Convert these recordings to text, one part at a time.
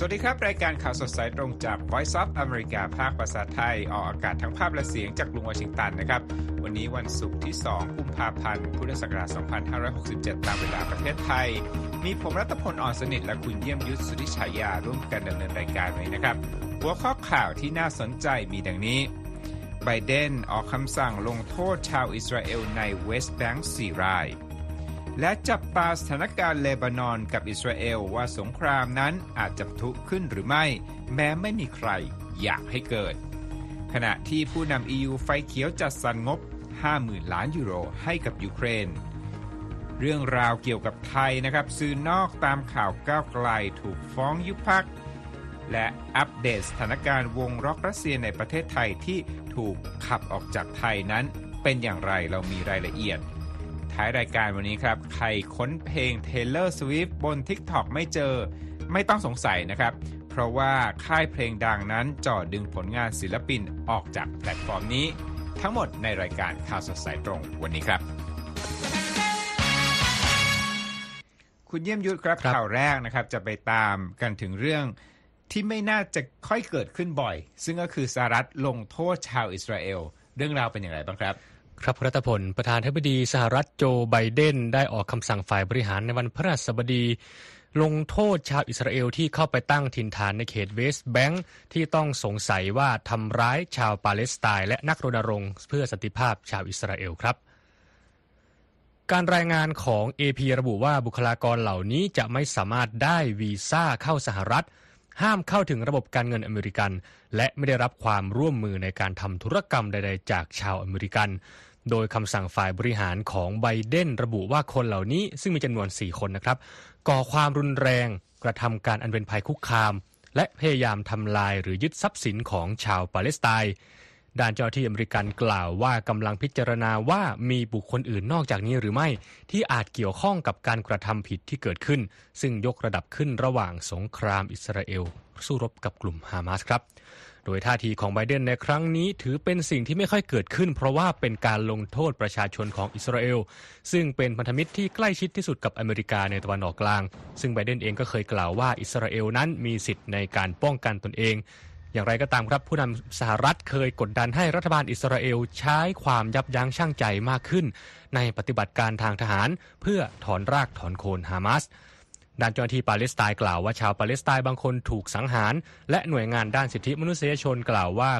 สวัสดีครับ รายการข่าวสดสายตรงจาก Voice of America ภาคภาษาไทย ออกอากาศทั้งภาพและเสียงจากกรุงวอชิงตันนะครับ วันนี้วันศุกร์ที่ 2 กุมภาพันธ์ พุทธศักราช 2567 ตามเวลาประเทศไทย มีผมรัตพลอ่อนสนิทและคุณเยี่ยมยุทธสุธิฉายา ร่วมกันดำเนินรายการไว้นะครับ หัวข้อข่าวที่น่าสนใจมีดังนี้ไบเดนออกคำสั่งลงโทษชาวอิสราเอลในเวสต์แบงก์4ราย และจับตาสถานการณ์เลบานอนกับอิสราเอลว่าสงครามนั้นอาจจะทุขึ้นหรือไม่ แม้ไม่มีใครอยากให้เกิด ขณะที่ผู้นำ EU ไฟเขียวจัดสรรงบ 50,000 ล้านยูโรให้กับยูเครน เรื่องราวเกี่ยวกับไทยนะครับ สื่อนอกตามข่าวก้าวไกลถูกฟ้องยุบพัก และอัปเดตสถานการณ์วงร็อกรัสเซียในประเทศไทยที่ถูกขับออกจากไทยนั้น เป็นอย่างไรเรามีรายละเอียด ท้ายรายการวันนี้ครับ ใครค้นเพลง Taylor Swift บน TikTok ไม่เจอ ไม่ต้องสงสัยนะครับ เพราะว่าค่ายเพลงดังนั้นจ่อดึงผลงานศิลปินออกจากแพลตฟอร์มนี้ ทั้งหมดในรายการข่าวสดสายตรงวันนี้ครับ คุณเยี่ยมยุทธครับครับข่าวแรกนะครับ จะไปตามกันถึงเรื่องที่ไม่น่าจะค่อยเกิดขึ้นบ่อย ซึ่งก็คือสหรัฐลงโทษชาวอิสราเอล เรื่องราวเป็นอย่างไรบ้างครับ ครับรัตพล ประธานธิบดีสหรัฐโจไบเดนได้ออกคำสั่งฝ่ายบริหารในวันพฤหัสบดี ลงโทษชาวอิสราเอลที่เข้าไปตั้งถิ่นฐานในเขตเวสต์แบงค์ที่ต้องสงสัยว่าทำร้ายชาวปาเลสไตน์และนักรณรงค์เพื่อสันติภาพชาวอิสราเอลครับการรายงานของ AP ระบุว่าบุคลากรเหล่านี้จะไม่สามารถได้วีซ่าเข้าสหรัฐ ห้ามเข้าถึงระบบการเงินอเมริกัน และไม่ได้รับความร่วมมือในการทำธุรกรรมใด ๆ จากชาวอเมริกัน โดยคำสั่งฝ่ายบริหารของไบเดนระบุว่าคนเหล่านี้ซึ่งมีจำนวน 4 คนนะครับ ก่อความรุนแรง กระทำการอันเป็นภัยคุกคาม และพยายามทำลายหรือยึดทรัพย์สินของชาวปาเลสไตน์ด้านเจ้าที่อเมริกันกล่าวว่ากำลังพิจารณาว่ามีบุคคลอื่นนอกจากนี้หรือไม่ ที่อาจเกี่ยวข้องกับการกระทำผิดที่เกิดขึ้น ซึ่งยกระดับขึ้นระหว่างสงครามอิสราเอล สู้รบกับกลุ่มฮามาสครับ โดยท่าทีของไบเดนในครั้งนี้ถือเป็นสิ่งที่ไม่ค่อยเกิดขึ้น เพราะว่าเป็นการลงโทษประชาชนของอิสราเอล ซึ่งเป็นพันธมิตรที่ใกล้ชิดที่สุดกับอเมริกาในตะวันออกกลาง ซึ่งไบเดนเองก็เคยกล่าวว่าอิสราเอลนั้นมีสิทธิ์ในการป้องกันตนเองอย่างไรก็ตามครับ ผู้นำสหรัฐเคยกดดันให้รัฐบาลอิสราเอลใช้ความยับยั้งชั่งใจมากขึ้น ในปฏิบัติการทางทหาร เพื่อถอนรากถอนโคนฮามาส ด้านเจ้าหน้าที่ปาเลสไตน์กล่าวว่าชาวปาเลสไตน์บางคนถูกสังหาร และหน่วยงานด้านสิทธิมนุษยชนกล่าวว่า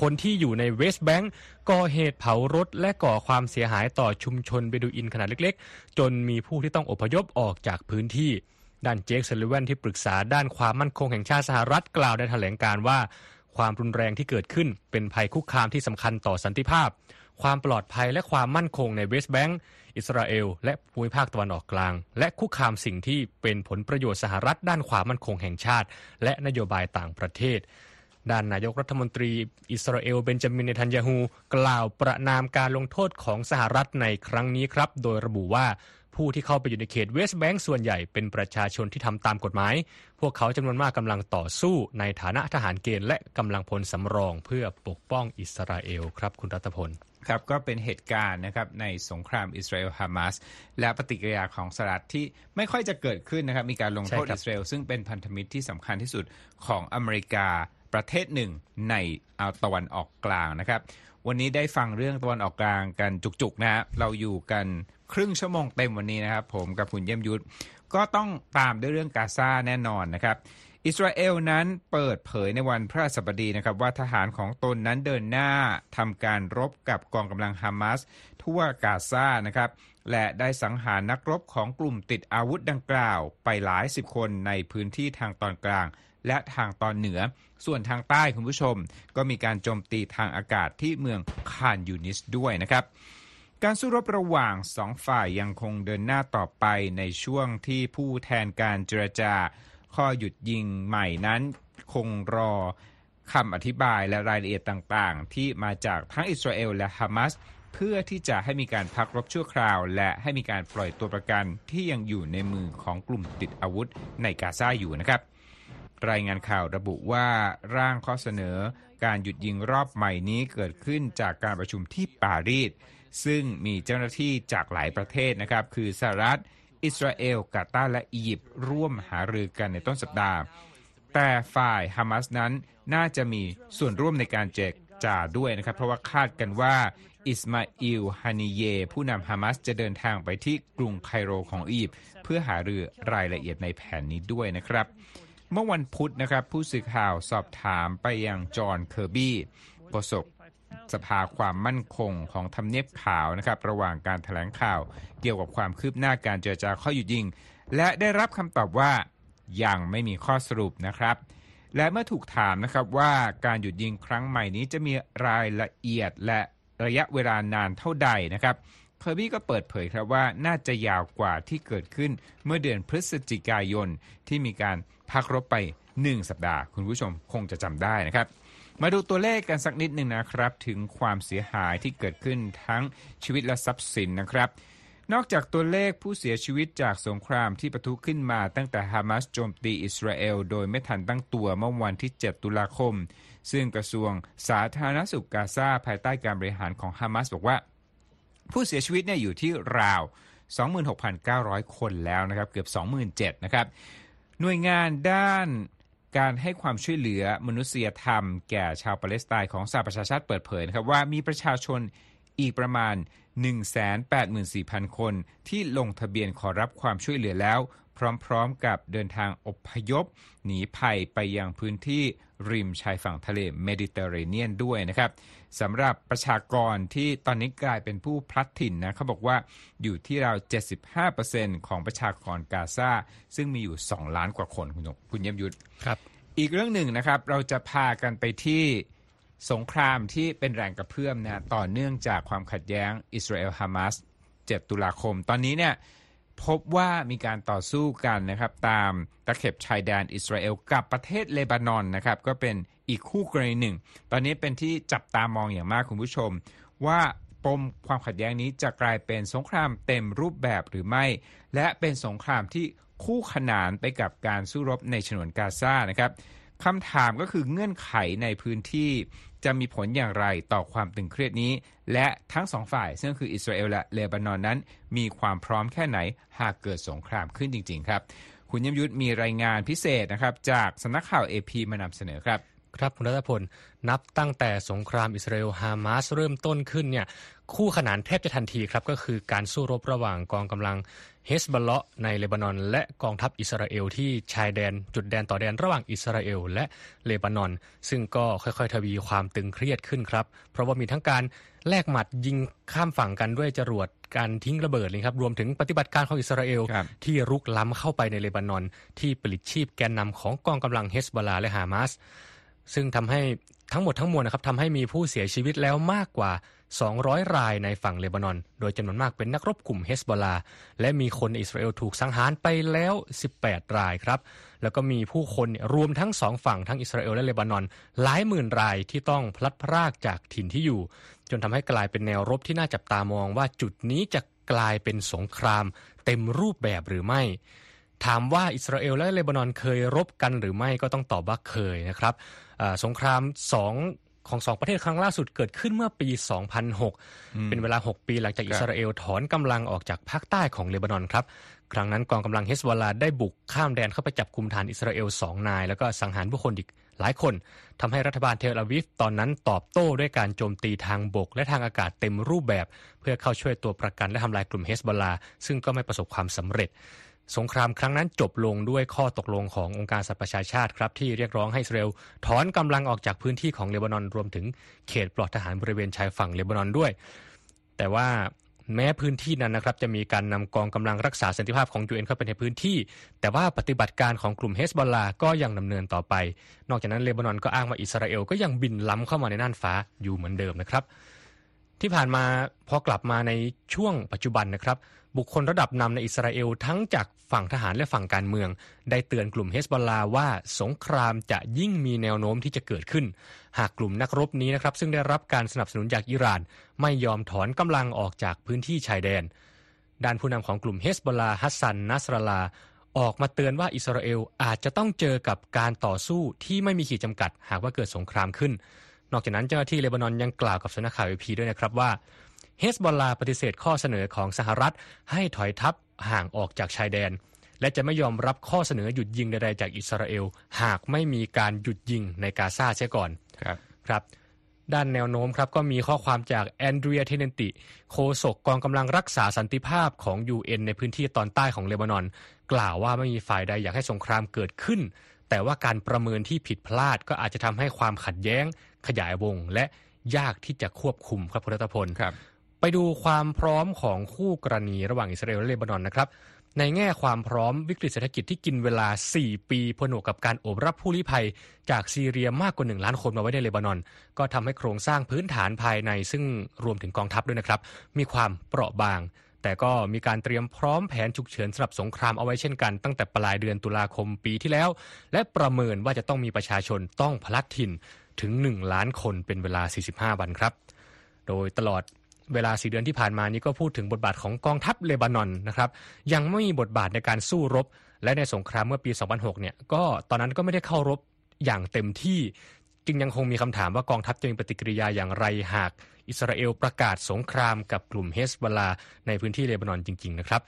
คนที่อยู่ในเวสต์แบงก์ก่อเหตุเผารถ และก่อความเสียหายต่อชุมชนเบดูอินขนาดเล็กๆ จนมีผู้ที่ต้องอพยพออกจากพื้นที่ ด้านเจค ซัลลิแวนที่ปรึกษาด้านความมั่นคงแห่งชาติสหรัฐกล่าวในแถลงการณ์ว่า ความรุนแรงที่เกิดขึ้นเป็นภัยคุกคามที่สำคัญต่อสันติภาพ ความปลอดภัยและความมั่นคงในเวสต์แบงก์ อิสราเอล และภูมิภาคตะวันออกกลาง และคุกคามสิ่งที่เป็นผลประโยชน์สหรัฐด้านความมั่นคงแห่งชาติ และนโยบายต่างประเทศ ด้านนายกรัฐมนตรีอิสราเอลเบนจามินเนทันยาฮูกล่าวประณามการลงโทษของสหรัฐในครั้งนี้ครับ โดยระบุว่า ผู้ที่เข้าไปอยู่ในเขตเวสต์แบงก์ส่วนใหญ่เป็นประชาชนที่ทำตามกฎหมาย พวกเขาจำนวนมากกำลังต่อสู้ในฐานะทหารเกณฑ์และกำลังพลสำรองเพื่อปกป้องอิสราเอลครับคุณรัตพลครับก็เป็นเหตุการณ์นะครับในสงครามอิสราเอลฮามาสและปฏิกิริยาของสหรัฐที่ไม่ค่อยจะเกิดขึ้นนะครับมีการลงโทษใช่ครับอิสราเอลซึ่งเป็นพันธมิตรที่สำคัญที่สุดของอเมริกาประเทศหนึ่งในเอาตะวันออกกลางนะครับ วันนี้ได้ฟังเรื่องตะวันออกกลางกันจุกๆนะฮะเราอยู่กัน ครึ่งชั่วโมงเต็มวันนี้นะครับ ผมกับคุณเยี่ยมยุทธก็ต้องตามด้วยเรื่องกาซาแน่นอนนะครับ อิสราเอลนั้นเปิดเผยในวันพระสบดีนะครับ ว่าทหารของตนนั้นเดินหน้าทำการรบกับกองกำลังฮามาสทั่วกาซานะครับ และได้สังหารนักรบของกลุ่มติดอาวุธดังกล่าวไปหลายสิบคนในพื้นที่ทางตอนกลางและทางตอนเหนือ ส่วนทางใต้คุณผู้ชม ก็มีการโจมตีทางอากาศที่เมืองคานยูนิสด้วยนะครับ การสู้รบระหว่างสองฝ่ายยังคงเดินหน้าต่อไปในช่วงที่ผู้แทนการเจรจาข้อหยุดยิงใหม่นั้นคงรอคำอธิบายและรายละเอียดต่างๆ ที่มาจากทั้งอิสราเอลและฮามาสเพื่อที่จะให้มีการพักรบชั่วคราว และให้มีการปล่อยตัวประกันที่ยังอยู่ในมือของกลุ่มติดอาวุธในกาซาอยู่นะครับ รายงานข่าวระบุว่าร่างข้อเสนอการหยุดยิงรอบใหม่นี้เกิดขึ้นจากการประชุมที่ปารีส ซึ่งมีเจ้าหน้าที่จากหลายประเทศนะครับ คือสหรัฐ อิสราเอลกาตาร์และอียิปต์ร่วมหารือกันในต้นสัปดาห์ แต่ฝ่ายฮามาสนั้นน่าจะมีส่วนร่วมในการเจรจาด้วยนะครับ เพราะว่าคาดกันว่าอิสมาอิลฮานิเย ผู้นำฮามาสจะเดินทางไปที่กรุงไคโรของอียิปต์เพื่อหารือรายละเอียดในแผนนี้ด้วยนะครับ เมื่อวันพุธนะครับ ผู้สื่อข่าวสอบถามไปยังจอห์นเคอร์บี้โฆษก สภาความมั่นคงของทำเนียบขาวนะครับระหว่างการถแถลงข่าว เกี่ยวกับความคืบหน้าการเจรจาข้อหยุดยิง และได้รับคำตอบว่ายังไม่มีข้อสรุปนะครับ และเมื่อถูกถามนะครับว่าการหยุดยิงครั้งใหม่นี้จะมีรายละเอียดและระยะเวลานานเท่าใดนะครับเคอร์บี้ก็เปิดเผยครับว่าน่าจะยาวกว่าที่เกิดขึ้นเมื่อเดือนพฤศจิกายนที่มีการพักรบไป 1 สัปดาห์ คุณผู้ชมคงจะจำได้นะครับ มาดูตัวเลขกันสักนิดหนึ่งนะครับ ถึงความเสียหายที่เกิดขึ้นทั้งชีวิตและทรัพย์สินนะครับ นอกจากตัวเลขผู้เสียชีวิตจากสงครามที่ปะทุขึ้นมาตั้งแต่ฮามาสโจมตีอิสราเอลโดยไม่ทันตั้งตัวเมื่อวันที่ 7 ตุลาคม ซึ่งกระทรวงสาธารณสุขกาซาภายใต้การบริหารของฮามาสบอกว่า ผู้เสียชีวิตเนี่ยอยู่ที่ราว 26,900 คนแล้วนะครับ เกือบ 27,000นะครับหน่วยงานด้าน การให้ความช่วยเหลือมนุษยธรรม แก่ชาวปาเลสไตน์ของสหประชาชาติเปิดเผยนะครับว่ามีประชาชนอีกประมาณ 184,000 คน ที่ลงทะเบียนขอรับความช่วยเหลือแล้ว พร้อมๆ กับเดินทางอพยพ หนีภัยไปยังพื้นที่ริมชายฝั่งทะเลเมดิเตอร์เรเนียนด้วยนะครับ สำหรับประชากรที่ตอนนี้กลายเป็นผู้พลัดถิ่นนะเขาบอกว่าอยู่ที่ราว 75%ของประชากรกาซาซึ่งมีอยู่ 2 ล้านกว่าคนคุณคุณเยี่ยมยุทธครับ อีกเรื่องหนึ่งนะครับ เราจะพากันไปที่สงครามที่เป็นแรงกระเพื่อมนะต่อเนื่องจากความขัดแย้งอิสราเอลฮามาส 7 ตุลาคม ตอนนี้เนี่ยพบว่ามีการต่อสู้กันนะครับ ตามตะเข็บชายแดนอิสราเอลกับประเทศเลบานอนนะครับ ก็เป็น อีกคู่กรณีหนึ่ง ตอนนี้เป็นที่จับตามองอย่างมากคุณผู้ชม ว่าปมความขัดแย้งนี้จะกลายเป็นสงครามเต็มรูปแบบหรือไม่ และเป็นสงครามที่คู่ขนานไปกับการสู้รบในฉนวนกาซานะครับคำถามก็คือเงื่อนไขในพื้นที่จะมีผลอย่างไรต่อความตึงเครียดนี้ และทั้งสองฝ่าย ซึ่งคืออิสราเอลและเลบานอนนั้น มีความพร้อมแค่ไหนหากเกิดสงครามขึ้นจริง ๆ ครับ คุณยมยุทธมีรายงานพิเศษนะครับ จากสำนักข่าว AP มานำเสนอครับ ครับคุณรัตพล นับตั้งแต่สงครามอิสราเอลฮามาสเริ่มต้นขึ้นเนี่ยคู่ขนานแทบจะทันทีครับ ก็คือการสู้รบระหว่างกองกำลังเฮสบอลเลาะในเลบานอน และกองทัพอิสราเอลที่ชายแดนจุดแดนต่อแดนระหว่างอิสราเอลและเลบานอน ซึ่งก็ค่อยๆ ทวีความตึงเครียดขึ้นครับ เพราะว่ามีทั้งการแลกหมัดยิงข้ามฝั่งกันด้วยจรวดการทิ้งระเบิดเลยครับรวมถึงปฏิบัติการของอิสราเอลครับที่รุกล้ำเข้าไปในเลบานอน ที่ปลิดชีพแกนนำของกองกำลังเฮสบอลาและฮามาส ซึ่งทำให้ทั้งหมดทั้งมวลนะครับทำให้มีผู้เสียชีวิตแล้วมากกว่า 200 รายในฝั่งเลบานอน โดยจำนวนมากเป็นนักรบกลุ่มเฮสบอลา และมีคนอิสราเอลถูกสังหารไปแล้ว 18 รายครับ แล้วก็มีผู้คนรวมทั้งสองฝั่งทั้งอิสราเอลและเลบานอน หลายหมื่นรายที่ต้องพลัดพรากจากถิ่นที่อยู่ จนทำให้กลายเป็นแนวรบที่น่าจับตามองว่าจุดนี้จะกลายเป็นสงคราม เต็มรูปแบบหรือไม่ถามว่าอิสราเอลและเลบานอนเคยรบกันหรือไม่ก็ต้องตอบว่าเคยนะครับ สงครามสองของสองประเทศครั้งล่าสุดเกิดขึ้นเมื่อปี 2006 เป็นเวลา 6 ปีหลังจากอิสราเอลถอนกำลังออกจากภาคใต้ของเลบานอนครับ ครั้งนั้นกองกำลังเฮสบอลาได้บุกข้ามแดนเข้าไปจับกุมฐานอิสราเอลสองนาย แล้วก็สังหารผู้คนอีกหลายคนทำให้รัฐบาลเทลอาวิฟตอนนั้นตอบโต้ด้วยการโจมตีทางบก และทางอากาศเต็มรูปแบบ เพื่อเข้าช่วยตัวประกันและทำลายกลุ่มเฮสบอลาซึ่งก็ไม่ประสบความสำเร็จ สงครามครั้งนั้นจบลงด้วยข้อตกลงขององค์การสหประชาชาติครับที่เรียกร้องให้อิสราเอลถอนกำลังออกจากพื้นที่ของเลบานอนรวมถึงเขตปลอดทหารบริเวณชายฝั่งเลบานอนด้วย แต่ว่าแม้พื้นที่นั้นนะครับจะมีการนำกองกำลังรักษาสันติภาพของ UN เอ็นเข้าไปในพื้นที่ แต่ว่าปฏิบัติการของกลุ่มเฮสบอลลาก็ยังดำเนินต่อไป นอกจากนั้นเลบานอนก็อ้างว่าอิสราเอลก็ยังบินล้ำเข้ามาในน่านฟ้าอยู่เหมือนเดิมนะครับ ที่ผ่านมาพอกลับมาในช่วงปัจจุบันนะครับ บุคคลระดับนำในอิสราเอลทั้งจากฝั่งทหารและฝั่งการเมือง ได้เตือนกลุ่มเฮสบอลลาว่าสงครามจะยิ่งมีแนวโน้มที่จะเกิดขึ้น หากกลุ่มนักรบนี้นะครับ ซึ่งได้รับการสนับสนุนจากอิหร่าน ไม่ยอมถอนกำลังออกจากพื้นที่ชายแดน ด้านผู้นำของกลุ่มเฮสบอลลาฮัสซันนัสรลาออกมาเตือนว่าอิสราเอลอาจจะต้องเจอกับการต่อสู้ที่ไม่มีขีดจำกัด หากว่าเกิดสงครามขึ้น นอกจากนั้นเจ้าหน้าที่เลบานอนยังกล่าวกับสำนักข่าวเอพีด้วยนะครับว่าเฮสบอลลาปฏิเสธข้อเสนอของสหรัฐ ให้ถอยทัพห่างออกจากชายแดน และจะไม่ยอมรับข้อเสนอหยุดยิงใดๆจากอิสราเอล หากไม่มีการหยุดยิงในกาซาเสียก่อนครับครับ ด้านแนวโน้มครับก็มีข้อความจากแอนเดรียเทเนนติโฆษกกองกำลังรักษาสันติภาพของ UN ในพื้นที่ตอนใต้ของเลบานอน กล่าวว่าไม่มีฝ่ายใดอยากให้สงครามเกิดขึ้น แต่ว่าการประเมินที่ผิดพลาดก็อาจจะทำให้ความขัดแย้ง ขยายวง และยากที่จะควบคุมครับพลตพลครับ ไปดูความพร้อมของคู่กรณีระหว่างอิสราเอลและเลบานอนนะครับในแง่ความพร้อมวิกฤตเศรษฐกิจที่กินเวลา 4 ปีผนวกกับการโอบรับผู้ลี้ภัย จากซีเรียมากกว่า 1 ล้านคนมาไว้ในเลบานอน ก็ทำให้โครงสร้างพื้นฐานภายในซึ่งรวมถึงกองทัพด้วยนะครับ มีความเปราะบาง แต่ก็มีการเตรียมพร้อมแผนฉุกเฉินสำหรับสงครามเอาไว้เช่นกัน ตั้งแต่ปลายเดือนตุลาคมปีที่แล้ว และประเมินว่าจะต้องมีประชาชนต้องพลัดถิ่น ถึง 1 ล้านคนเป็นเวลา 45 วันครับ โดยตลอดเวลาสี่เดือนที่ผ่านมานี้ก็พูดถึงบทบาทของกองทัพเลบานอนนะครับยังไม่มีบทบาทในการสู้รบ และในสงครามเมื่อปี 2006 เนี่ยก็ตอนนั้นก็ไม่ได้เข้ารบอย่างเต็มที่จึงยังคงมีคำถามว่ากองทัพจะมีปฏิกิริยาอย่างไรหาก อิสราเอลประกาศสงครามกับกลุ่มเฮสบอลาในพื้นที่เลบานอนจริง ๆ นะครับ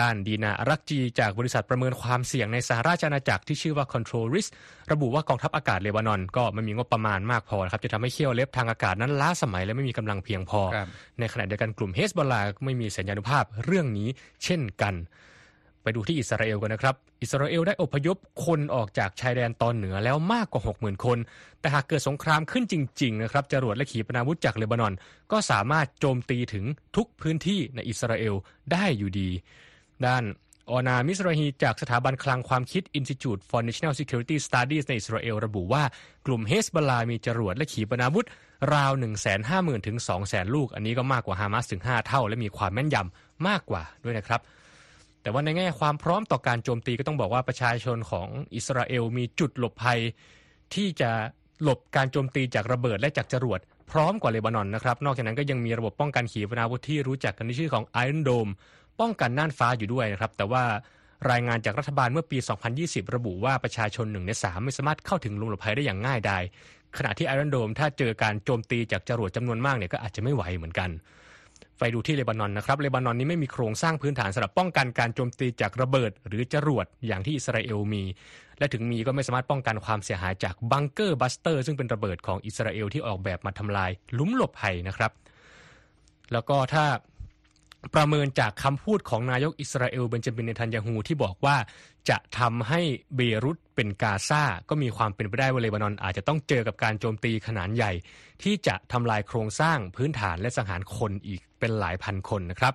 ด้านดีนาอารักจีจากบริษัทประเมินความเสี่ยงในสหราชอาณาจักรที่ชื่อว่า Control Risk ระบุว่ากองทัพอากาศเลบานอน ก็ไม่มีงบประมาณมากพอนะครับจะทำให้เขี้ยวเล็บทางอากาศนั้นล้าสมัยและไม่มีกำลังเพียงพอครับในขณะเดียวกันกลุ่มเฮสบอลลาก็ไม่มีสัญญานุภาพเรื่องนี้เช่นกัน ไปดูที่อิสราเอลกันนะครับ อิสราเอลได้อพยพคนออกจากชายแดนตอนเหนือแล้วมากกว่า 60,000 คน แต่หากเกิดสงครามขึ้นจริงๆนะครับจรวดและขีปนาวุธจากเลบานอน ก็สามารถโจมตีถึงทุกพื้นที่ในอิสราเอลได้อยู่ดี ด้านออนามิสราฮีจากสถาบันคลังความคิด Institute for National Security Studies ในอิสราเอลระบุว่ากลุ่มเฮสบลามีจรวดและขีปนาวุธ ราว 150,000 ถึง 200,000 ลูก อันนี้ก็มากกว่าฮามาสถึง 5 เท่า และมีความแม่นยำมากกว่าด้วยนะครับ แต่ว่าในแง่ความพร้อมต่อการโจมตีก็ต้องบอกว่าประชาชนของอิสราเอลมีจุดหลบภัย ที่จะหลบการโจมตีจากระเบิดและจากจรวดพร้อมกว่าเลบานอนนะครับ นอกจากนั้นก็ยังมีระบบป้องกันขีปนาวุธที่รู้จักกันในชื่อของ Iron Dome ป้องกันน่านฟ้าอยู่ด้วยนะครับ แต่ว่ารายงานจากรัฐบาลเมื่อปี 2020 ระบุว่าประชาชนหนึ่งในสามไม่สามารถเข้าถึงลุมหลบภัยได้อย่างง่ายดายขณะที่ Iron Dome ถ้าเจอการโจมตีจากจรวดจำนวนมากเนี่ยก็อาจจะไม่ไหวเหมือนกัน ไปดูที่เลบานอนนะครับเลบานอนนี้ไม่มีโครงสร้างพื้นฐานสำหรับป้องกันการโจมตีจากระเบิด หรือจรวดอย่างที่อิสราเอลมี และถึงมีก็ไม่สามารถป้องกันความเสียหายจาก bunker buster ซึ่งเป็นระเบิดของอิสราเอลที่ออกแบบมาทำลาย หลุมหลบภัยนะครับ แล้วก็ถ้า ประเมินจากคำพูดของนายกอิสราเอลเบนจามินเนทันยาฮูที่บอกว่าจะทำให้เบรุตเป็นกาซาก็มีความเป็นไปได้ว่าเลบานอน อาจจะต้องเจอกับการโจมตีขนาดใหญ่ ที่จะทำลายโครงสร้างพื้นฐานและสังหารคนอีกเป็นหลายพันคนนะครับ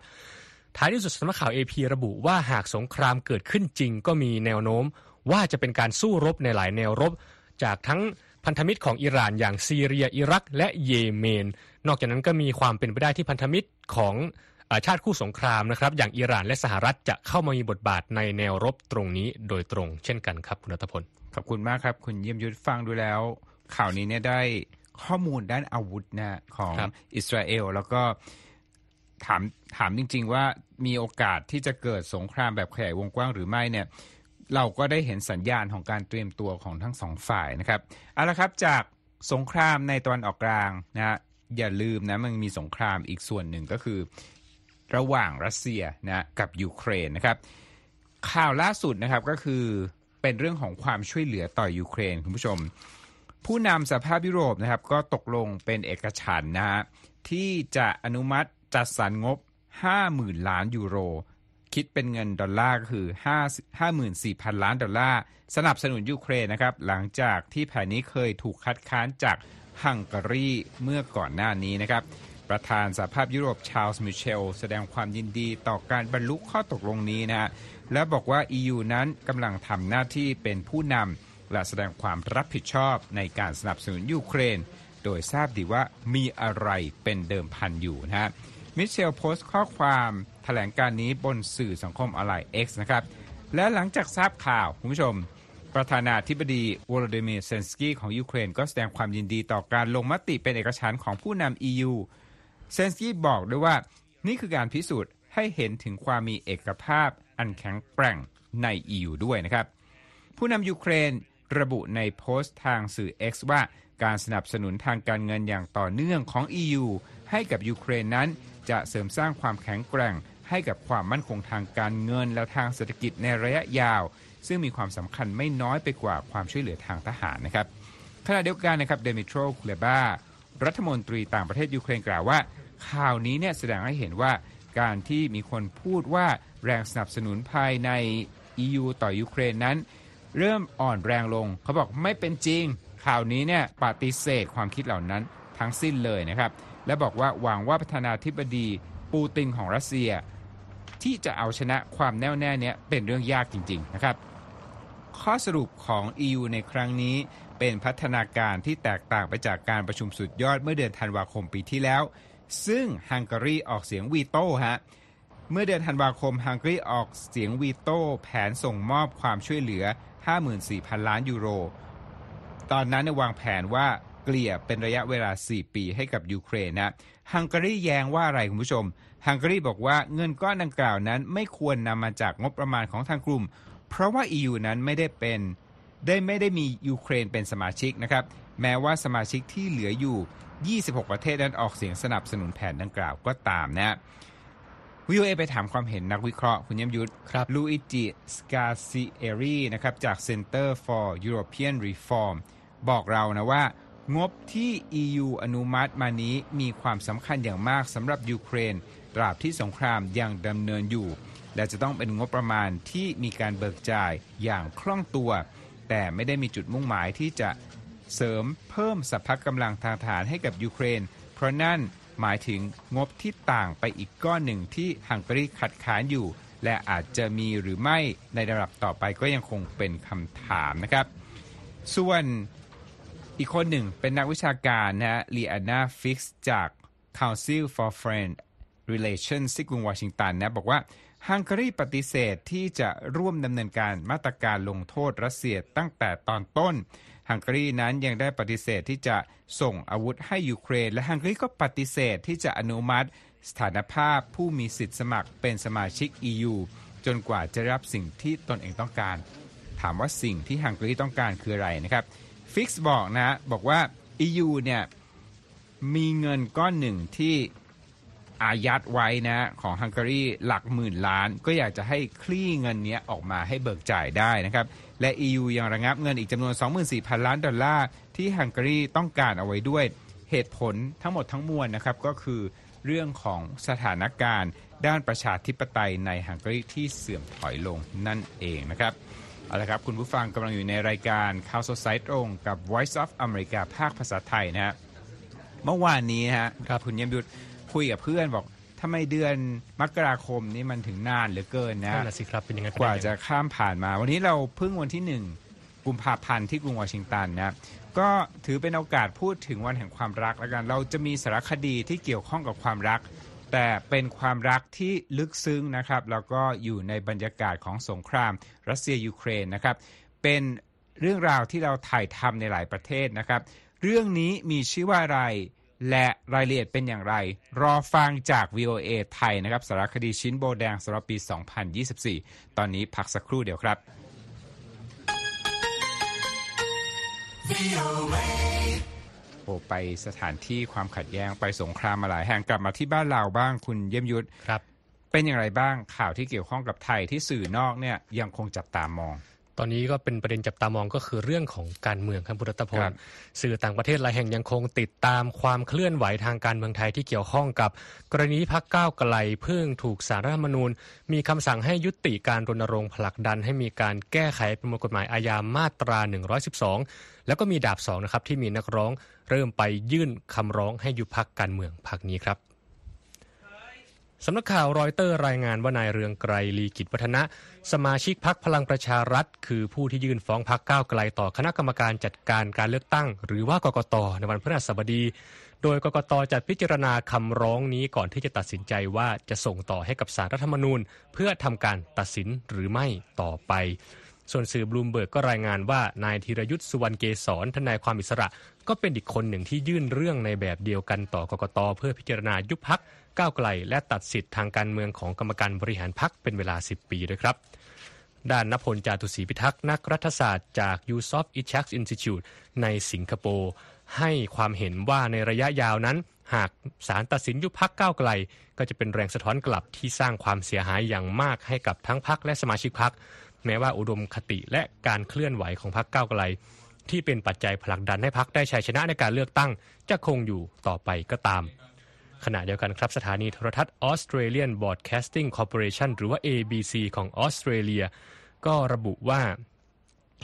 ท้ายที่สุดสำนักข่าว AP ระบุว่าหากสงครามเกิดขึ้นจริง ก็มีแนวโน้ม ว่าจะเป็นการสู้รบในหลายแนวรบ จากทั้งพันธมิตรของอิหร่านอย่างซีเรียอิรัก และเยเมน นอกจากนั้นก็มีความเป็นไปได้ที่พันธมิตรของ ชาติคู่สงครามนะครับอย่างอิหร่านและสหรัฐจะเข้ามามีบทบาทในแนวรบตรงนี้โดยตรงเช่นกันครับคุณรัตพลขอบคุณมากครับ คุณเยี่ยมยุทธฟังดูแล้ว ข่าวนี้เนี่ยได้ข้อมูลด้านอาวุธนะของครับอิสราเอลแล้วก็ถามถามจริง ๆ ว่ามีโอกาสที่จะเกิดสงครามแบบขยายวงกว้างหรือไม่เนี่ยเราก็ได้เห็นสัญญาณของการเตรียมตัวของทั้งสองฝ่ายนะครับเอาละครับจากสงครามในตะวันออกกลางนะฮะอย่าลืมนะมันมีสงครามอีกส่วนหนึ่งก็คือ ระหว่างรัสเซียนะกับยูเครนนะครับ ข่าวล่าสุดนะครับก็คือเป็นเรื่องของความช่วยเหลือต่อยูเครนคุณผู้ชม ผู้นำสภาพยุโรปนะครับ ก็ตกลงเป็นเอกฉันท์นะฮะที่จะอนุมัติจัดสรรงบ 50,000 ล้านยูโร คิดเป็นเงินดอลลาร์ก็คือ 5 54,000 ล้านดอลลาร์ สนับสนุนยูเครนนะครับ หลังจากที่แผนนี้เคยถูกคัดค้านจากฮังการีเมื่อก่อนหน้านี้นะครับ ประธานสหภาพยุโรปชาลส์มิเชล แสดงความยินดีต่อการบรรลุข้อตกลงนี้นะฮะและบอกว่า EU นั้นกำลังทำหน้าที่เป็นผู้นำและแสดงความรับผิดชอบในการสนับสนุนยูเครน โดยทราบดีว่ามีอะไรเป็นเดิมพันอยู่นะฮะมิเชลโพสต์ข้อความแถลงการณ์นี้บนสื่อสังคมออนไลน์ X นะครับ และหลังจากทราบข่าวคุณผู้ชม ประธานาธิบดีวโลดิมีร์เซเลนสกีของยูเครน ก็แสดงความยินดีต่อการลงมติเป็นเอกฉันท์ของผู้นำ EU เซเลนสกีบอกด้วยว่า นี่คือการพิสูจน์ให้เห็นถึงความมีเอกภาพอันแข็งแกร่งใน EU ด้วยนะครับ ผู้นำยูเครนระบุในโพสต์ทางสื่อ X ว่าการสนับสนุนทางการเงินอย่างต่อเนื่องของ EU ให้กับยูเครนนั้น จะเสริมสร้างความแข็งแกร่ง ให้กับความมั่นคงทางการเงินและทางเศรษฐกิจในระยะยาว ซึ่งมีความสำคัญไม่น้อยไปกว่าความช่วยเหลือทางทหารนะครับขณะเดียวกันนะครับดมิโตรคูเลบา รัฐมนตรีต่างประเทศยูเครนกล่าวว่า ข่าวนี้เนี่ยแสดงให้เห็นว่าการที่มีคนพูดว่าแรงสนับสนุนภายใน EU ต่อยูเครนนั้น เริ่มอ่อนแรงลง เขาบอกไม่เป็นจริง ข่าวนี้เนี่ยปฏิเสธความคิดเหล่านั้นทั้งสิ้นเลยนะครับ และบอกว่าหวังว่าประธานาธิบดีปูตินของรัสเซีย ที่จะเอาชนะความแน่วแน่เนี้ยเป็นเรื่องยากจริง ๆ นะครับ ข้อสรุปของ EU ในครั้งนี้ เป็นพัฒนาการที่แตกต่างไปจากการประชุมสุดยอดเมื่อเดือนธันวาคมปีที่แล้ว ซึ่งฮังการีออกเสียงวีโต้ฮะเมื่อเดือนธันวาคมฮังการีออกเสียงวีโต้แผนส่งมอบความช่วยเหลือ 54,000 ล้านยูโร ตอนนั้นวางแผนว่าเกลี่ยเป็นระยะเวลา 4 ปีให้กับยูเครนนะฮังการีแย้งว่าอะไรคุณผู้ชมฮังการีบอกว่าเงินก้อนดังกล่าวนั้นไม่ควรนำมาจากงบประมาณของทางกลุ่ม เพราะว่า EU นั้นไม่ได้เป็น ได้ไม่ได้มียูเครนเป็นสมาชิกนะครับ แม้ว่าสมาชิกที่เหลืออยู่ 26 ประเทศนั้นออกเสียงสนับสนุนแผนดังกล่าวก็ตามนะวิวเอไปถามความเห็นนักวิเคราะห์คุณยมยุทธครับลูอิจิสกาซิเอรีนะครับจาก Center for European Reform บอกเรานะว่างบที่ EU อนุมัติมานี้มีความสำคัญอย่างมากสำหรับยูเครน ตราบที่สงครามยังดำเนินอยู่ และจะต้องเป็นงบประมาณที่มีการเบิกจ่ายอย่างคล่องตัว แต่ไม่ได้มีจุดมุ่งหมายที่จะเสริมเพิ่มสัพพกำลังทางทหารให้กับยูเครน เพราะนั่นหมายถึงงบที่ต่างไปอีกก้อนหนึ่งที่ฮังการีขัดขานอยู่ และอาจจะมีหรือไม่ในระดับต่อไปก็ยังคงเป็นคำถามนะครับ ส่วนอีกคนหนึ่งเป็นนักวิชาการนะฮะลีอานาฟิกซ์จาก Council for Foreign Relations ที่กรุงวอชิงตันนะบอกว่า ฮังการีปฏิเสธที่จะร่วมดำเนินการมาตรการลงโทษรัสเซียตั้งแต่ตอนต้น ฮังการีนั้นยังได้ปฏิเสธที่จะส่งอาวุธให้ยูเครน และฮังการีก็ปฏิเสธที่จะอนุมัติ สถานภาพผู้มีสิทธิสมัครเป็นสมาชิก EU จนกว่าจะรับสิ่งที่ตนเองต้องการ ถามว่าสิ่งที่ฮังการีต้องการคืออะไรนะครับ ฟิกซ์บอกนะบอกว่า EU เนี่ยมีเงินก้อนหนึ่งที่ อายัดไว้นะของฮังการีหลักหมื่นล้าน ก็อยากจะให้คลี่เงินเนี้ยออกมาให้เบิกจ่ายได้นะครับ และ EU ยังระงับเงินอีกจำนวน 24,000 ล้านดอลลาร์ที่ฮังการีต้องการเอาไว้ด้วยเหตุผลทั้งหมดทั้งมวลนะครับก็คือเรื่องของสถานการณ์ด้านประชาธิปไตยในฮังการีที่เสื่อมถอยลงนั่นเองนะครับเอาละครับคุณผู้ฟังกำลังอยู่ในรายการข่าวสดสายตรงกับ Voice of America ภาคภาษาไทยนะฮะเมื่อวานนี้ฮะครับคุณเยี่ยมยุทธ คุยกับเพื่อนบอกทำไมเดือนมกราคมนี่มันถึงนานเหลือเกินนะนั่นแหละสิครับเป็นยังไงกว่าจะข้ามผ่านมา วันนี้เราเพิ่งวันที่หนึ่งกุมภาพันธ์ที่กรุงวอชิงตันนะก็ถือเป็นโอกาสพูดถึงวันแห่งความรักแล้วกัน เราจะมีสารคดีที่เกี่ยวข้องกับความรัก แต่เป็นความรักที่ลึกซึ้งนะครับ แล้วก็อยู่ในบรรยากาศของสงคราม รัสเซียยูเครนนะครับ เป็นเรื่องราวที่เราถ่ายทำในหลายประเทศนะครับ เรื่องนี้มีชื่อว่าอะไร และรายละเอียดเป็นอย่างไร รอฟังจาก VOA ไทยนะครับสารคดีชิ้นโบแดงสำหรับปี 2024 ตอนนี้พักสักครู่เดียวครับ โอ้ไปสถานที่ความขัดแย้งไปสงครามมาหลายแห่งกลับมาที่บ้านเราบ้างคุณเยี่ยมยุทธครับ เป็นอย่างไรบ้างข่าวที่เกี่ยวข้องกับไทยที่สื่อนอกเนี่ยยังคงจับตามอง ตอนนี้ก็เป็นประเด็นจับตามองก็คือเรื่องของการเมืองครับบุรัตพครัลบสื่อต่างประเทศหลายแห่งยังคงติดตามความเคลื่อนไหวทางการเมืองไทยที่เกี่ยวข้องกับ กรณีพักก้าวไกลเพิ่งถูกสารรัฐธรรมนูญ มีคำสั่งให้ยุติการรณรงค์ผลักดัน ให้มีการแก้ไขประมวลกฎหมายอาญามาตรา 112 แล้วก็มีดาบสองนะครับที่มีนักร้องเริ่มไปยื่นคำร้องให้ยุบพักการเมืองพักนี้ครับ สำนักข่าวรอยเตอร์รายงานว่านายเรืองไกรลีกิจวัฒนะ สมาชิกพักพลังประชารัฐ คือผู้ที่ยื่นฟ้องพักก้าวไกลต่อคณะกรรมการจัดการการเลือกตั้ง หรือว่ากกตในวันพฤหัสบดี โดยกกตจัดพิจารณาคำร้องนี้ก่อนที่จะตัดสินใจว่าจะส่งต่อให้กับสารรัฐธรรมนูญ เพื่อทำการตัดสินหรือไม่ต่อไป ส่วนสื่อบลูมเบิร์กก็รายงานว่านายธีรยุทธ์สุวรรณเกษรทนายความอิสระ ก็เป็นอีกคนหนึ่งที่ยื่นเรื่องในแบบเดียวกันต่อกกตเพื่อพิจารณายุบพัก ก้าวไกล และตัดสิทธิ์ทางการเมืองของกรรมการบริหารพักเป็นเวลา 10 ปีด้วยครับ ด้านนพลจาตุศรีพิทักษ์นักรัฐศาสตร์จาก u s o f i c h a k Institute ในสิงคโปร์ให้ความเห็นว่าในระยะยาวนั้น หากศาลตัดสินยุบพักก้าวไกล ก็จะเป็นแรงสะท้อนกลับที่สร้างความเสียหายอย่างมากให้กับทั้งพักและสมาชิกพักแม้ว่าอุดมคติและการเคลื่อนไหวของพักก้าวไกล ที่เป็นปัจจัยผลักดันให้พักได้ชัยชนะในการเลือกตั้ง จะคงอยู่ต่อไปก็ตาม ขณะเดียวกันครับสถานีโทรทัศน์ Australian Broadcasting Corporation หรือว่า ABC ของออสเตรเลียก็ระบุว่า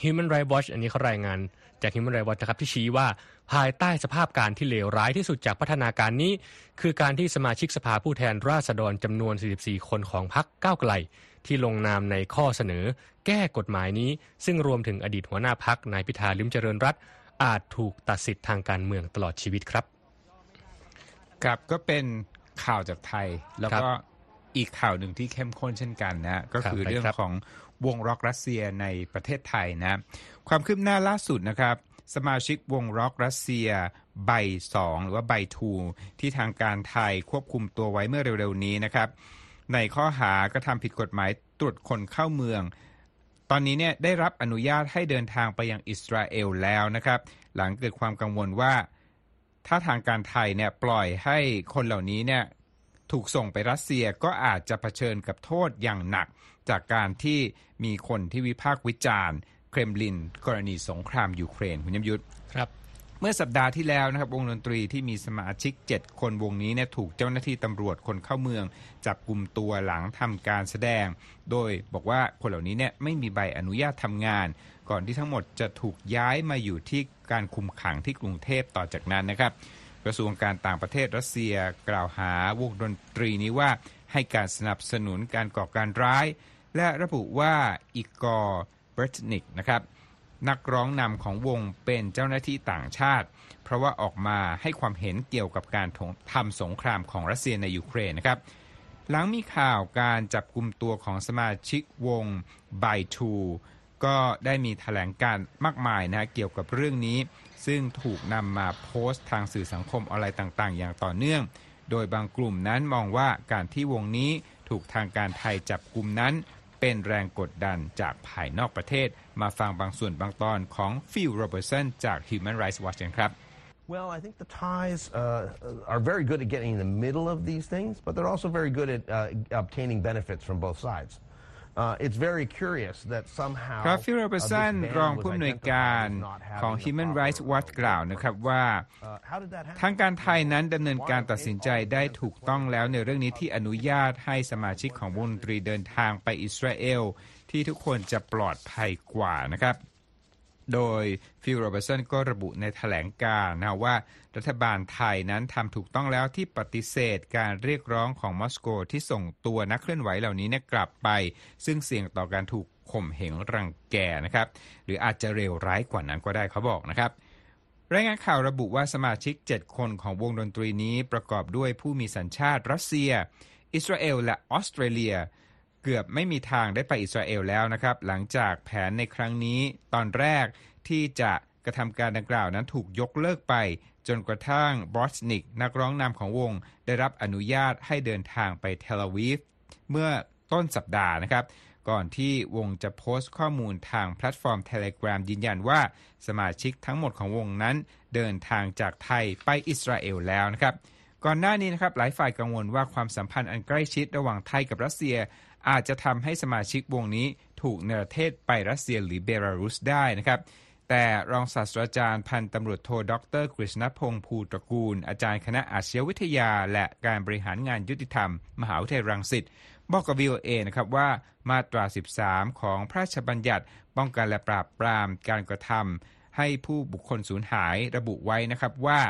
Human Rights Watch อันนี้เขารายงานจาก Human Rights Watch นะครับที่ชี้ว่าภายใต้สภาพการที่เลวร้ายที่สุดจากพัฒนาการนี้ คือการที่สมาชิกสภาผู้แทนราษฎรจำนวน 44 คนของพรรคก้าวไกล ที่ลงนามในข้อเสนอ แก้กฎหมายนี้ ซึ่งรวมถึงอดีตหัวหน้าพักนายพิธาลิมเจริญรัตอาจถูกตัดสิทธิ์ทางการเมืองตลอดชีวิตครับ ครับก็เป็นข่าวจากไทย แล้วก็ครับอีกข่าวหนึ่งที่เข้มข้นเช่นกันนะก็คือครับเรื่องครับของวงร็อกรัสเซียในประเทศไทยนะ ความคืบหน้าล่าสุดนะครับ สมาชิกวงร็อกรัสเซียใบสองหรือว่าใบทูที่ทางการไทยควบคุมตัวไว้เมื่อเร็วๆนี้นะครับ ในข้อหากระทำผิดกฎหมายตรวจคนเข้าเมือง ตอนนี้เนี่ยได้รับอนุญาตให้เดินทางไปยังอิสราเอลแล้วนะครับ หลังเกิดความกังวลว่า ถ้าทางการไทยเนี่ยปล่อยให้คนเหล่านี้เนี่ยถูกส่งไปรัสเซียก็อาจจะเผชิญกับโทษอย่างหนัก จากการที่มีคนที่วิพากษ์วิจารณ์ เครมลิน กรณีสงครามยูเครนคุณยมยุทธครับ มื่อสัปดาห์ที่แล้วนะครับวงดนตรีที่มีสมาชิก 7 คนวงนี้เนี่ยถูกเจ้าหน้าที่ตำรวจคนเข้าเมือง จับกลุ่มตัวหลังทำการแสดง โดยบอกว่าคนเหล่านี้เนี่ยไม่มีใบอนุญาตทำงาน ก่อนที่ทั้งหมดจะถูกย้ายมาอยู่ที่การคุมขังที่กรุงเทพต่อจากนั้นนะครับ กระทรวงการต่างประเทศรัสเซียกล่าวหาวงดนตรีนี้ว่าให้การสนับสนุนการก่อการร้าย และระบุว่าอีกอร์เบรตนิกนะครับ นักร้องนำของวงเป็นเจ้าหน้าที่ต่างชาติ เพราะว่าออกมาให้ความเห็นเกี่ยวกับการทำสงครามของรัสเซียในยูเครนนะครับ หลังมีข่าวการจับกลุ่มตัวของสมาชิกวง Bi-2ก็ได้มีแถลงการณ์มากมายนะเกี่ยวกับเรื่องนี้ ซึ่งถูกนำมาโพสต์ทางสื่อสังคมออนไลน์ต่าง ๆ อย่างต่อเนื่อง โดยบางกลุ่มนั้นมองว่าการที่วงนี้ถูกทางการไทยจับกลุ่มนั้น เป็นแรงกดดันจากภายนอกประเทศ มาฟังบางส่วนบางตอนของฟิลโรเบิร์ตสันจาก Human Rights Watch กันครับ Well, I think the Thais uh, are very good at getting in the middle of these things, but they're also very good at uh, obtaining benefits from both sides. Uh, it's very curious that somehow ครับฟิลโรเบอ uh, ร์ this สัน ban รอง was ผู้อำนวย identified การ as not having ของ the Human proper, Rights Watch กล่าวนะครับว่า uh, how did that happen? ทางการไทยนั้นดำเนินการตัดสินใจได้ถูกต้องแล้วในเรื่องนี้ที่อนุญาตให้สมาชิกของวงดนตรีเดินทางไปอิสราเอล ที่ทุกคนจะปลอดภัยกว่านะครับ โดยฟิลโรเบิร์ตสันก็ระบุในแถลงการณ์นะว่า รัฐบาลไทยนั้นทำถูกต้องแล้วที่ปฏิเสธการเรียกร้องของมอสโกที่ส่งตัวนักเคลื่อนไหวเหล่านี้กลับไป ซึ่งเสี่ยงต่อการถูกข่มเหงรังแกนะครับ หรืออาจจะเลวร้ายกว่านั้นก็ได้เขาบอกนะครับรายงานข่าวระบุว่าสมาชิก 7 คนของวงดนตรีนี้ประกอบด้วยผู้มีสัญชาติรัสเซีย อิสราเอล และออสเตรเลีย เกือบไม่มีทางได้ไปอิสราเอลแล้วนะครับ หลังจากแผนในครั้งนี้ตอนแรกที่จะกระทำการดังกล่าวนั้นถูกยกเลิกไป จนกระทั่งบอร์ตนิกนักร้องนำของวง ได้รับอนุญาตให้เดินทางไปเทลอาวีฟเมื่อต้นสัปดาห์นะครับ ก่อนที่วงจะโพสต์ข้อมูลทางแพลตฟอร์ม Telegram ยืนยันว่าสมาชิกทั้งหมดของวงนั้น เดินทางจากไทยไปอิสราเอลแล้วนะครับ ก่อนหน้านี้นะครับหลายฝ่ายกังวลว่าความสัมพันธ์อันใกล้ชิดระหว่างไทยกับรัสเซีย อาจจะทำให้สมาชิกวงนี้ถูกเนรเทศไปรัสเซียหรือเบลารุสได้นะครับแต่รองศาสตราจารย์พันตำรวจโทดรกฤษณพงศ์ภูตระกูล อาจารย์คณะอาชญาวิทยา และการบริหารงานยุติธรรม มหาวิทยาลัยรังสิตบอกกับ VOA นะครับว่ามาตรา 13 ของพระราชบัญญัติป้องกันและปราบปรามการกระทำให้ผู้บุคคลสูญหายระบุไว้นะครับว่า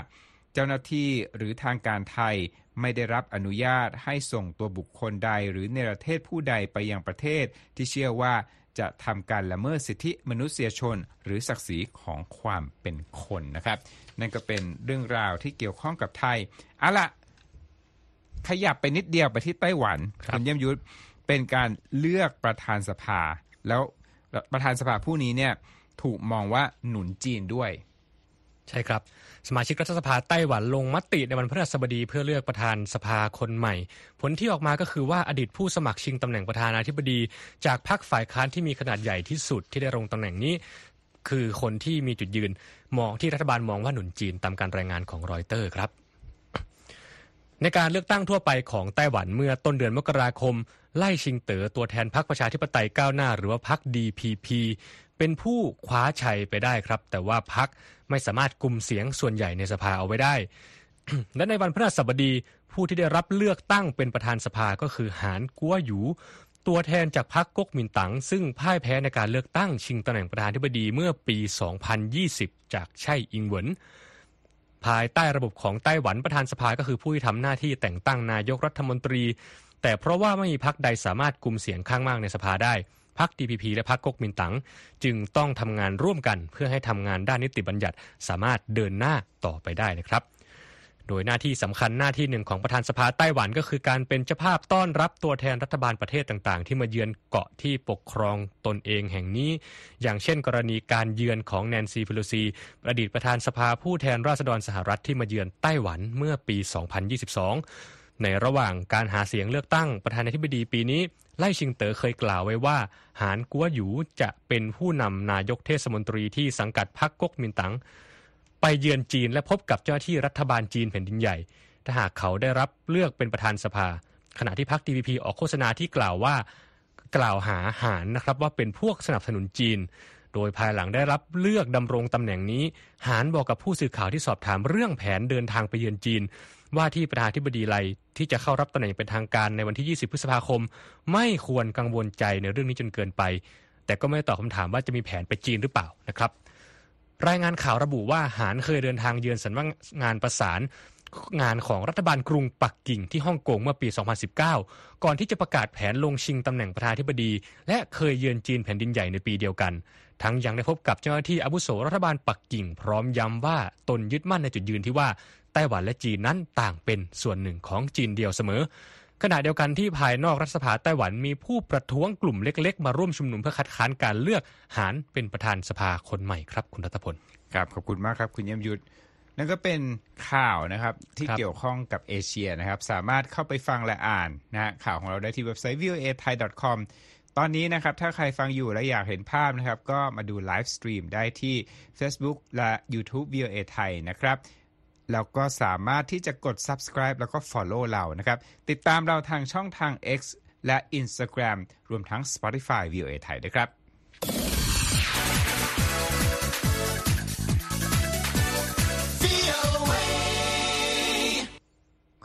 เจ้าหน้าที่หรือทางการไทยไม่ได้รับอนุญาตให้ส่งตัวบุคคลใดหรือเนรเทศผู้ใดไปยังประเทศ ที่เชื่อว่าจะทำการละเมิดสิทธิมนุษยชน หรือศักดิ์ศรีของความเป็นคนนะครับ นั่นก็เป็นเรื่องราวที่เกี่ยวข้องกับไทยเอาละขยับไปนิดเดียวไปที่ไต้หวันครับณเยี่ยมยุทธเป็นการเลือกประธานสภา แล้วประธานสภาผู้นี้เนี่ยถูกมองว่าหนุนจีนด้วย ใช่ครับ สมาชิกรัฐสภาไต้หวันลงมติในวันพฤหัสบดีเพื่อเลือกประธานสภาคนใหม่ ผลที่ออกมาก็คือว่าอดีตผู้สมัครชิงตำแหน่งประธานาธิบดี จากพรรคฝ่ายค้านที่มีขนาดใหญ่ที่สุดที่ได้ลงตำแหน่งนี้ คือคนที่มีจุดยืนมองที่รัฐบาลมองว่าหนุนจีนตามการรายงานของรอยเตอร์ครับ ในการเลือกตั้งทั่วไปของไต้หวันเมื่อต้นเดือนมกราคมไล่ชิงเต๋อตัวแทนพรรคประชาธิปไตยก้าวหน้า หรือว่าพรรค DPP เป็นผู้คว้าชัยไปได้ครับ แต่ว่าพรรคไม่สามารถกลุ่มเสียงส่วนใหญ่ในสภาเอาไว้ได้ และในวันพฤหัสบดีผู้ที่ได้รับเลือกตั้งเป็นประธานสภาก็คือหานกัวหยู ตัวแทนจากพรรคก๊กมินตั๋งซึ่งพ่ายแพ้ในการเลือกตั้งชิงตำแหน่งประธานธิบดีเมื่อปี 2020 จากไช่อิงเหวินภายใต้ระบบของไต้หวันประธานสภาก็คือผู้ที่ทำหน้าที่แต่งตั้งนายกรัฐมนตรี แต่เพราะว่าไม่มีพรรคใดสามารถกลุ่มเสียงข้างมากในสภาได้ พรรค DPP และพรรคก๊กมินตั๋งจึงต้องทำงานร่วมกันเพื่อให้ทำงานด้านนิติบัญญัติสามารถเดินหน้าต่อไปได้นะครับโดยหน้าที่สำคัญหน้าที่หนึ่งของประธานสภาไต้หวันก็คือการเป็นเจ้าภาพต้อนรับตัวแทนรัฐบาลประเทศต่างๆ ที่มาเยือนเกาะที่ปกครองตนเองแห่งนี้ อย่างเช่น กรณีการเยือนของแนนซีเพโลซีอดีตประธานสภาผู้แทนราษฎรสหรัฐที่มาเยือนไต้หวันเมื่อปี 2022 ในระหว่างการหาเสียงเลือกตั้งประธานาธิบดีปีนี้ ไล่ชิงเต๋อเคยกล่าวไว้ว่า หานกัวหยูจะเป็นผู้นำนายกเทศมนตรีที่สังกัดพรรคก๊กมินตั๋งไปเยือนจีนและพบกับเจ้าหน้าที่รัฐบาลจีนแผ่นดินใหญ่ ถ้าหากเขาได้รับเลือกเป็นประธานสภา ขณะที่พรรค DPP ออกโฆษณาที่กล่าวว่ากล่าวหาหารนะครับว่าเป็นพวกสนับสนุนจีน โดยภายหลังได้รับเลือกดำรงตำแหน่งนี้ หารบอกกับผู้สื่อข่าวที่สอบถามเรื่องแผนเดินทางไปเยือนจีน ว่าที่ประธานธิบดีไลที่จะเข้ารับตำแหน่งเป็นทางการในวันที่ 20 พฤษภาคม ไม่ควรกังวลใจในเรื่องนี้จนเกินไป แต่ก็ไม่ตอบคำถามว่าจะมีแผนไปจีนหรือเปล่านะครับ รายงานข่าวระบุว่าหานเคยเดินทางเยือนสำนักงานประสานงานของรัฐบาลกรุงปักกิ่งที่ฮ่องกงเมื่อปี 2019 ก่อนที่จะประกาศแผนลงชิงตำแหน่งประธานาธิบดี และเคยเยือนจีนแผ่นดินใหญ่ในปีเดียวกัน ทั้งยังได้พบกับเจ้าหน้าที่อาวุโสรัฐบาลปักกิ่ง พร้อมย้ำว่าตนยึดมั่นในจุดยืนที่ว่า ไต้หวันและจีนนั้นต่างเป็นส่วนหนึ่งของจีนเดียวเสมอ ขณะเดียวกันที่ภายนอกรัฐสภาไต้หวันมีผู้ประท้วงกลุ่มเล็ก ๆ มาร่วมชุมนุมเพื่อคัดค้านการเลือกหานเป็นประธานสภาคนใหม่ครับคุณรัตพลครับขอบคุณมากครับคุณเยี่ยมยุทธนั่นก็เป็นข่าวนะครับที่เกี่ยวข้องกับเอเชียนะครับ สามารถเข้าไปฟังและอ่านนะฮะข่าวของเราได้ที่เว็บไซต์ voa thai com ตอนนี้นะครับ ถ้าใครฟังอยู่และอยากเห็นภาพนะครับ ก็มาดู livestream ได้ที่ Facebook และ YouTube voa thai นะครับ แล้วก็สามารถที่จะกด subscribe แล้วก็ follow เรานะครับ ติดตามเราทางช่องทาง X และ Instagram รวมทั้ง Spotify voa thai ด้วยครับ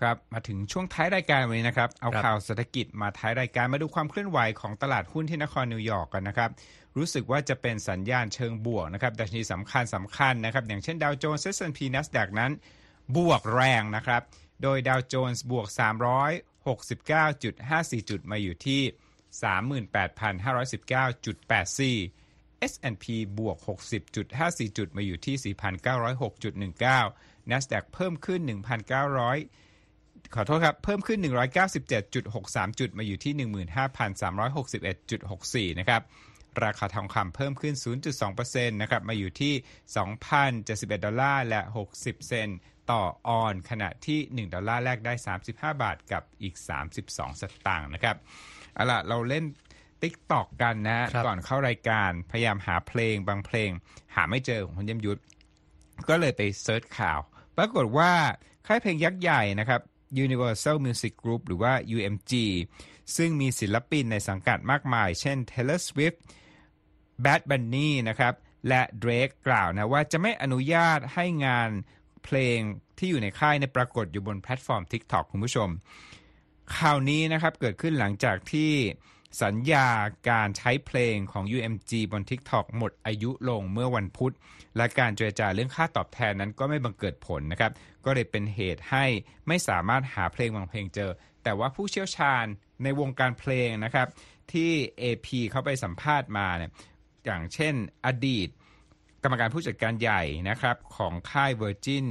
ครับ มาถึงช่วงท้ายรายการวันนี้นะครับ เอาข่าวเศรษฐกิจมาท้ายรายการมาดูความเคลื่อนไหวของตลาดหุ้นที่นครนิวยอร์กกันนะครับ รู้สึกว่าจะเป็นสัญญาณเชิงบวกนะครับดัชนีสำคัญสำคัญนะครับ อย่างเช่นดาวโจนส์ S&P NASDAQ นั้นบวกแรงนะครับ โดยดาวโจนส์บวก 369.54 จุดมาอยู่ที่ 38,519.84 S&P บวก 60.54 จุดมาอยู่ที่ 4,906.19 NASDAQ เพิ่มขึ้น 1,900 ขอโทษครับ เพิ่มขึ้น 197.63 จุดมาอยู่ที่ 15,361.64 นะครับ ราคาทองคำเพิ่มขึ้น 0.2%นะครับมาอยู่ที่ 2,071 ดอลลาร์และ 60 เซนต์ต่อออนซ์ ขณะที่ 1 ดอลลาร์แลกได้ 35 บาทกับอีก 32 สตางค์นะครับเอาล่ะเราเล่น TikTok กันนะฮะครับก่อนเข้ารายการพยายามหาเพลงบางเพลง หาไม่เจอของคุณเยี่ยมยุทธก็เลยไป search ข่าว ปรากฏว่าค่ายเพลงยักษ์ใหญ่นะครับ Universal Music Group หรือว่า UMG ซึ่งมีศิลปินในสังกัดมากมาย เช่น Taylor Swift Bad Bunny นะครับและ Drake กล่าวนะว่าจะไม่อนุญาตให้งานเพลงที่อยู่ในค่ายในปรากฏอยู่บนแพลตฟอร์ม TikTok คุณผู้ชม ข่าวนี้นะครับเกิดขึ้นหลังจากที่สัญญาการใช้เพลงของ UMG บน TikTok หมดอายุลงเมื่อวันพุธ และการเจรจาเรื่องค่าตอบแทนนั้นก็ไม่บังเกิดผลนะครับ ก็เลยเป็นเหตุให้ไม่สามารถหาเพลงบางเพลงเจอ แต่ว่าผู้เชี่ยวชาญในวงการเพลงนะครับ ที่ AP เข้าไปสัมภาษณ์มาเนี่ย อย่างเช่น อดีต กรรมการผู้จัดการใหญ่นะครับ ของค่าย Virgin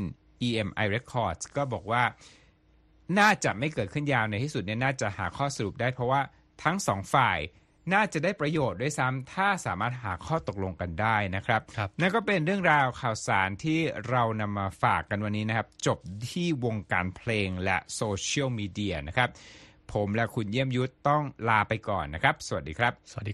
EMI Records ก็บอกว่าน่าจะไม่เกิดขึ้นยาวในที่สุดเนี่ยน่าจะหาข้อสรุปได้เพราะว่าทั้งสองฝ่ายน่าจะได้ประโยชน์ด้วยซ้ำถ้าสามารถหาข้อตกลงกันได้นะครับรบนั่นก็เป็นเรื่องราวข่าวสารที่เรานำมาฝากกันวันนี้นะครับ จบที่วงการเพลงและโซเชียลมีเดียนะครับ ผมและคุณเยี่ยมยุทธต้องลาไปก่อนนะครับ สวัสดีครับ สวัสดี